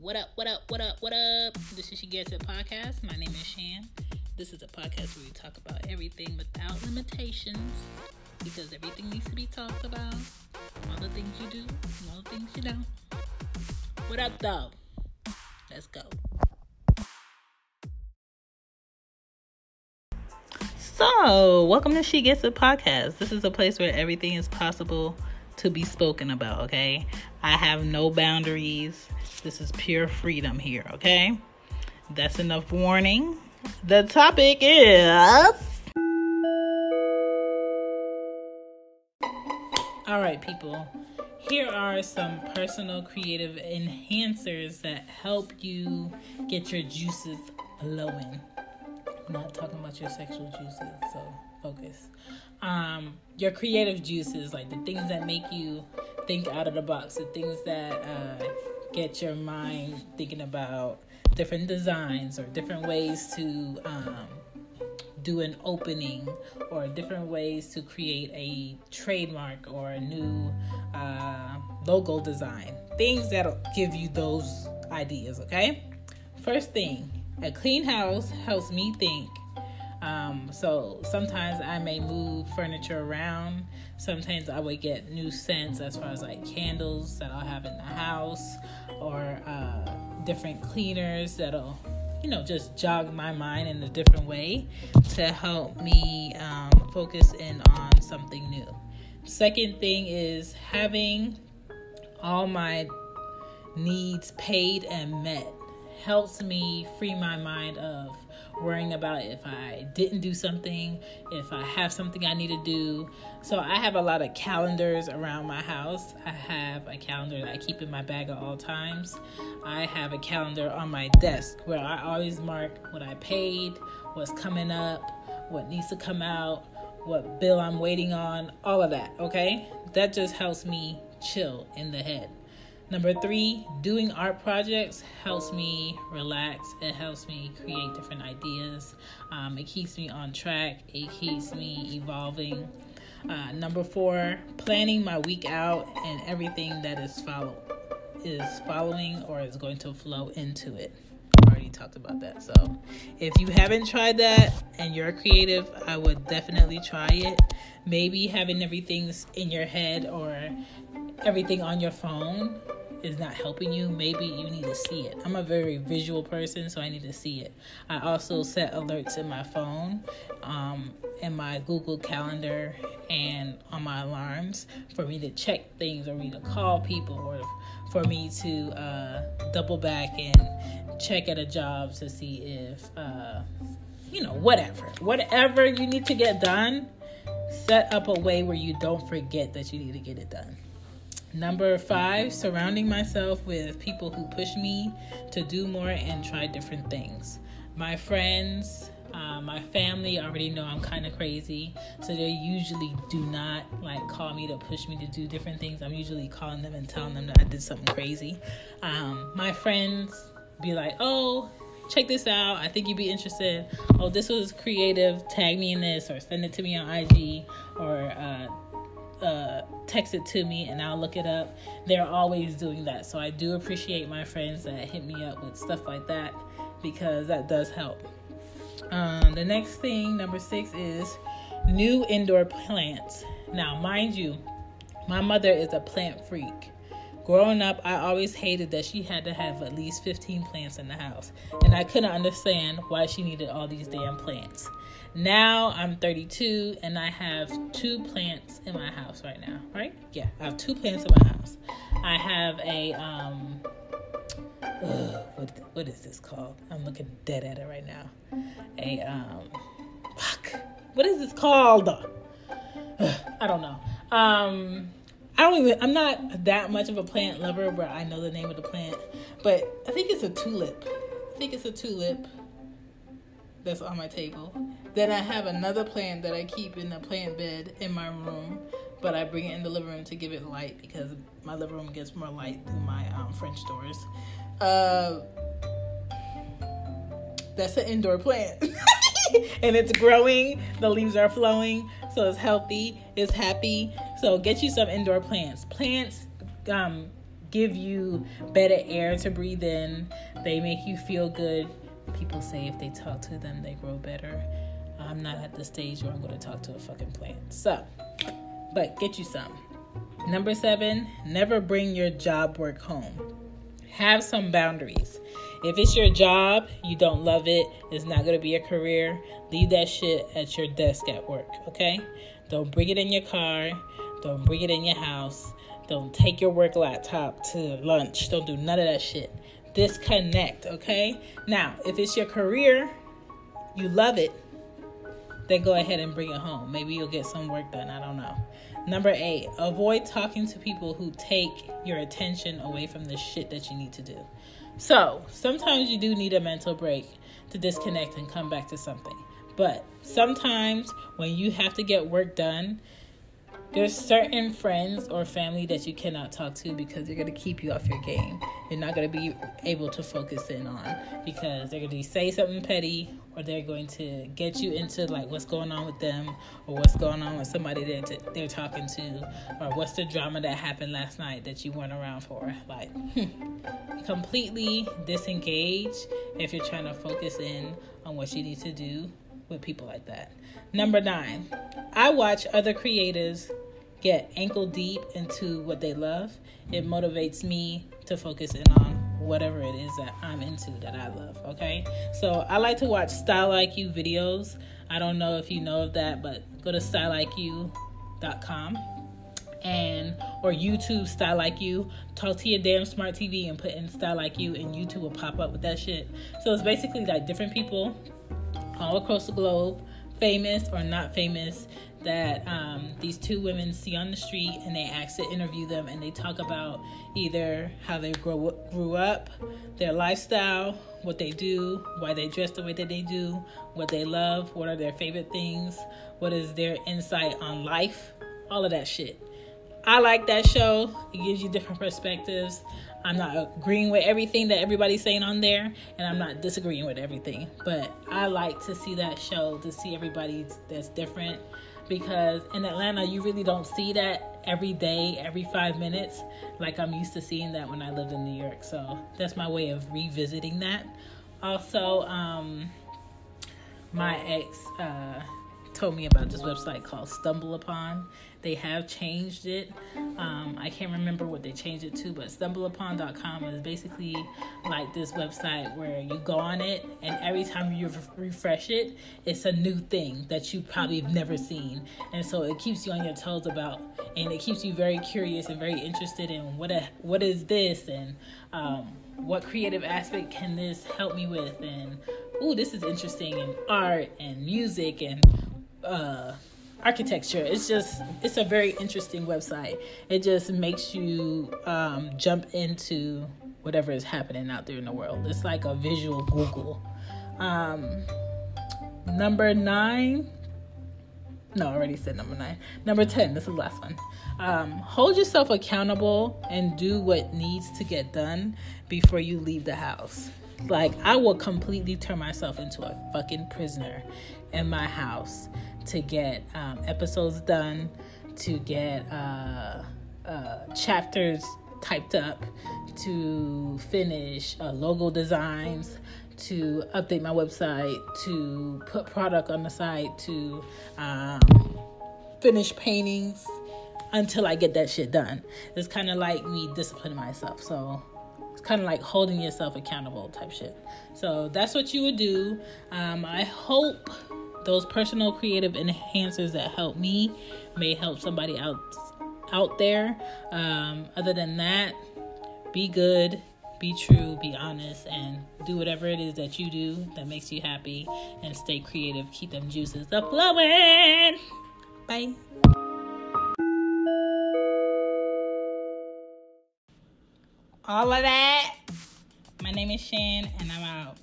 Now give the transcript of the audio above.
What up, what up, what up, what up? This is She Gets It podcast. My name is Shan. This is a podcast where we talk about everything without limitations because everything needs to be talked about. All the things you do, all the things you don't. What up, though? Let's go. So, welcome to She Gets It podcast. This is a place where everything is possible to be spoken about, okay? I have no boundaries. This is pure freedom here, okay? That's enough warning. The topic is. All right, people. Here are some personal creative enhancers that help you get your juices flowing. I'm not talking about your sexual juices, so focus. Um, your creative juices, like the things that make you think out of the box, the things that uh, get your mind thinking about different designs or different ways to um, do an opening or different ways to create a trademark or a new uh, logo design. Things that'll give you those ideas, okay? First thing, a clean house helps me think. Um, so sometimes I may move furniture around. Sometimes I would get new scents as far as like candles that I'll have in the house or uh, different cleaners that'll, you know, just jog my mind in a different way to help me um, focus in on something new. Second thing is having all my needs paid and met helps me free my mind of worrying about if I didn't do something, if I have something I need to do. So I have a lot of calendars around my house. I have a calendar that I keep in my bag at all times. I have a calendar on my desk where I always mark what I paid, what's coming up, what needs to come out, what bill I'm waiting on, all of that, okay? That just helps me chill in the head. Number three, doing art projects helps me relax. It helps me create different ideas. Um, it keeps me on track. It keeps me evolving. Uh, number four, planning my week out and everything that is follow is following or is going to flow into it. I already talked about that. So if you haven't tried that and you're creative, I would definitely try it. Maybe having everything in your head or everything on your phone is not helping you, maybe you need to see it. I'm a very visual person, so I need to see it. I also set alerts in my phone, um, in my Google Calendar, and on my alarms for me to check things or me to call people or for me to uh, double back and check at a job to see if, uh, you know, whatever. Whatever you need to get done, set up a way where you don't forget that you need to get it done. Number five, surrounding myself with people who push me to do more and try different things. My friends, uh, my family already know I'm kind of crazy, so they usually do not like call me to push me to do different things. I'm usually calling them and telling them that I did something crazy. Um, my friends be like, "Oh, check this out. I think you'd be interested. Oh, this was creative. Tag me in this, or send it to me on IG, or." Uh, uh, text it to me and I'll look it up. They're always doing that. So I do appreciate my friends that hit me up with stuff like that because that does help. Um, the next thing, number six, is new indoor plants. Now, mind you, my mother is a plant freak. Growing up, I always hated that she had to have at least 15 plants in the house, and I couldn't understand why she needed all these damn plants. Now I'm 32 and I have two plants in my house right now, right? Yeah, I have two plants in my house. I have a um ugh, what what is this called? I'm looking dead at it right now. A um fuck. What is this called? Ugh, I don't know. Um I don't even I'm not that much of a plant lover where I know the name of the plant, but I think it's a tulip. I think it's a tulip that's on my table. Then I have another plant that I keep in a plant bed in my room, but I bring it in the living room to give it light because my living room gets more light through my um, French doors. Uh, that's an indoor plant. and it's growing, the leaves are flowing, so it's healthy, it's happy. So get you some indoor plants. Plants um, give you better air to breathe in. They make you feel good. People say if they talk to them, they grow better. I'm not at the stage where I'm going to talk to a fucking plant. So, but get you some. Number seven, never bring your job work home. Have some boundaries. If it's your job, you don't love it, it's not going to be a career, leave that shit at your desk at work, okay? Don't bring it in your car. Don't bring it in your house. Don't take your work laptop to lunch. Don't do none of that shit. Disconnect, okay? Now, if it's your career, you love it, then go ahead and bring it home. Maybe you'll get some work done. I don't know. Number eight, avoid talking to people who take your attention away from the shit that you need to do. So, sometimes you do need a mental break to disconnect and come back to something. But sometimes when you have to get work done, there's certain friends or family that you cannot talk to because they're going to keep you off your game. You're not going to be able to focus in on because they're going to say something petty or they're going to get you into like what's going on with them or what's going on with somebody that they're, talking to or what's the drama that happened last night that you weren't around for. Like, completely disengage if you're trying to focus in on what you need to do with people like that. Number nine, I watch other creators get ankle deep into what they love, it motivates me to focus in on whatever it is that I'm into that I love. Okay, so I like to watch Style Like You videos. I don't know if you know of that, but go to stylelikeyou.com and or YouTube Style Like You. Talk to your damn smart TV and put in Style Like You, and YouTube will pop up with that shit. So it's basically like different people all across the globe, famous or not famous, that um, these two women see on the street and they ask to interview them and they talk about either how they grow, grew up, their lifestyle, what they do, why they dress the way that they do, what they love, what are their favorite things, what is their insight on life, all of that shit. I like that show. It gives you different perspectives. I'm not agreeing with everything that everybody's saying on there, and I'm not disagreeing with everything. But I like to see that show to see everybody that's different because in Atlanta, you really don't see that every day, every five minutes, like I'm used to seeing that when I lived in New York. So that's my way of revisiting that. Also, um, my ex uh, told me about this website called Stumble Upon. They have changed it. Um, I can't remember what they changed it to, but stumbleupon.com is basically like this website where you go on it, and every time you re- refresh it, it's a new thing that you probably have never seen. And so it keeps you on your toes about, and it keeps you very curious and very interested in what a, what is this and um, what creative aspect can this help me with and ooh this is interesting in art and music and uh, architecture. It's just it's a very interesting website. It just makes you um, jump into whatever is happening out there in the world. It's like a visual Google. Um, number nine. No, I already said number nine. Number 10, this is the last one. Um, hold yourself accountable and do what needs to get done before you leave the house. Like, I will completely turn myself into a fucking prisoner in my house to get um, episodes done, to get uh, uh, chapters typed up, to finish uh, logo designs, to update my website, to put product on the site, to um, finish paintings until I get that shit done. It's kind of like me disciplining myself. So it's kind of like holding yourself accountable type shit. So that's what you would do. Um, I hope those personal creative enhancers that help me may help somebody out out there. Um, other than that, be good, be true, be honest, and do whatever it is that you do that makes you happy and stay creative. Keep them juices up flowing. Bye. All of that. My name is Shan, and I'm out.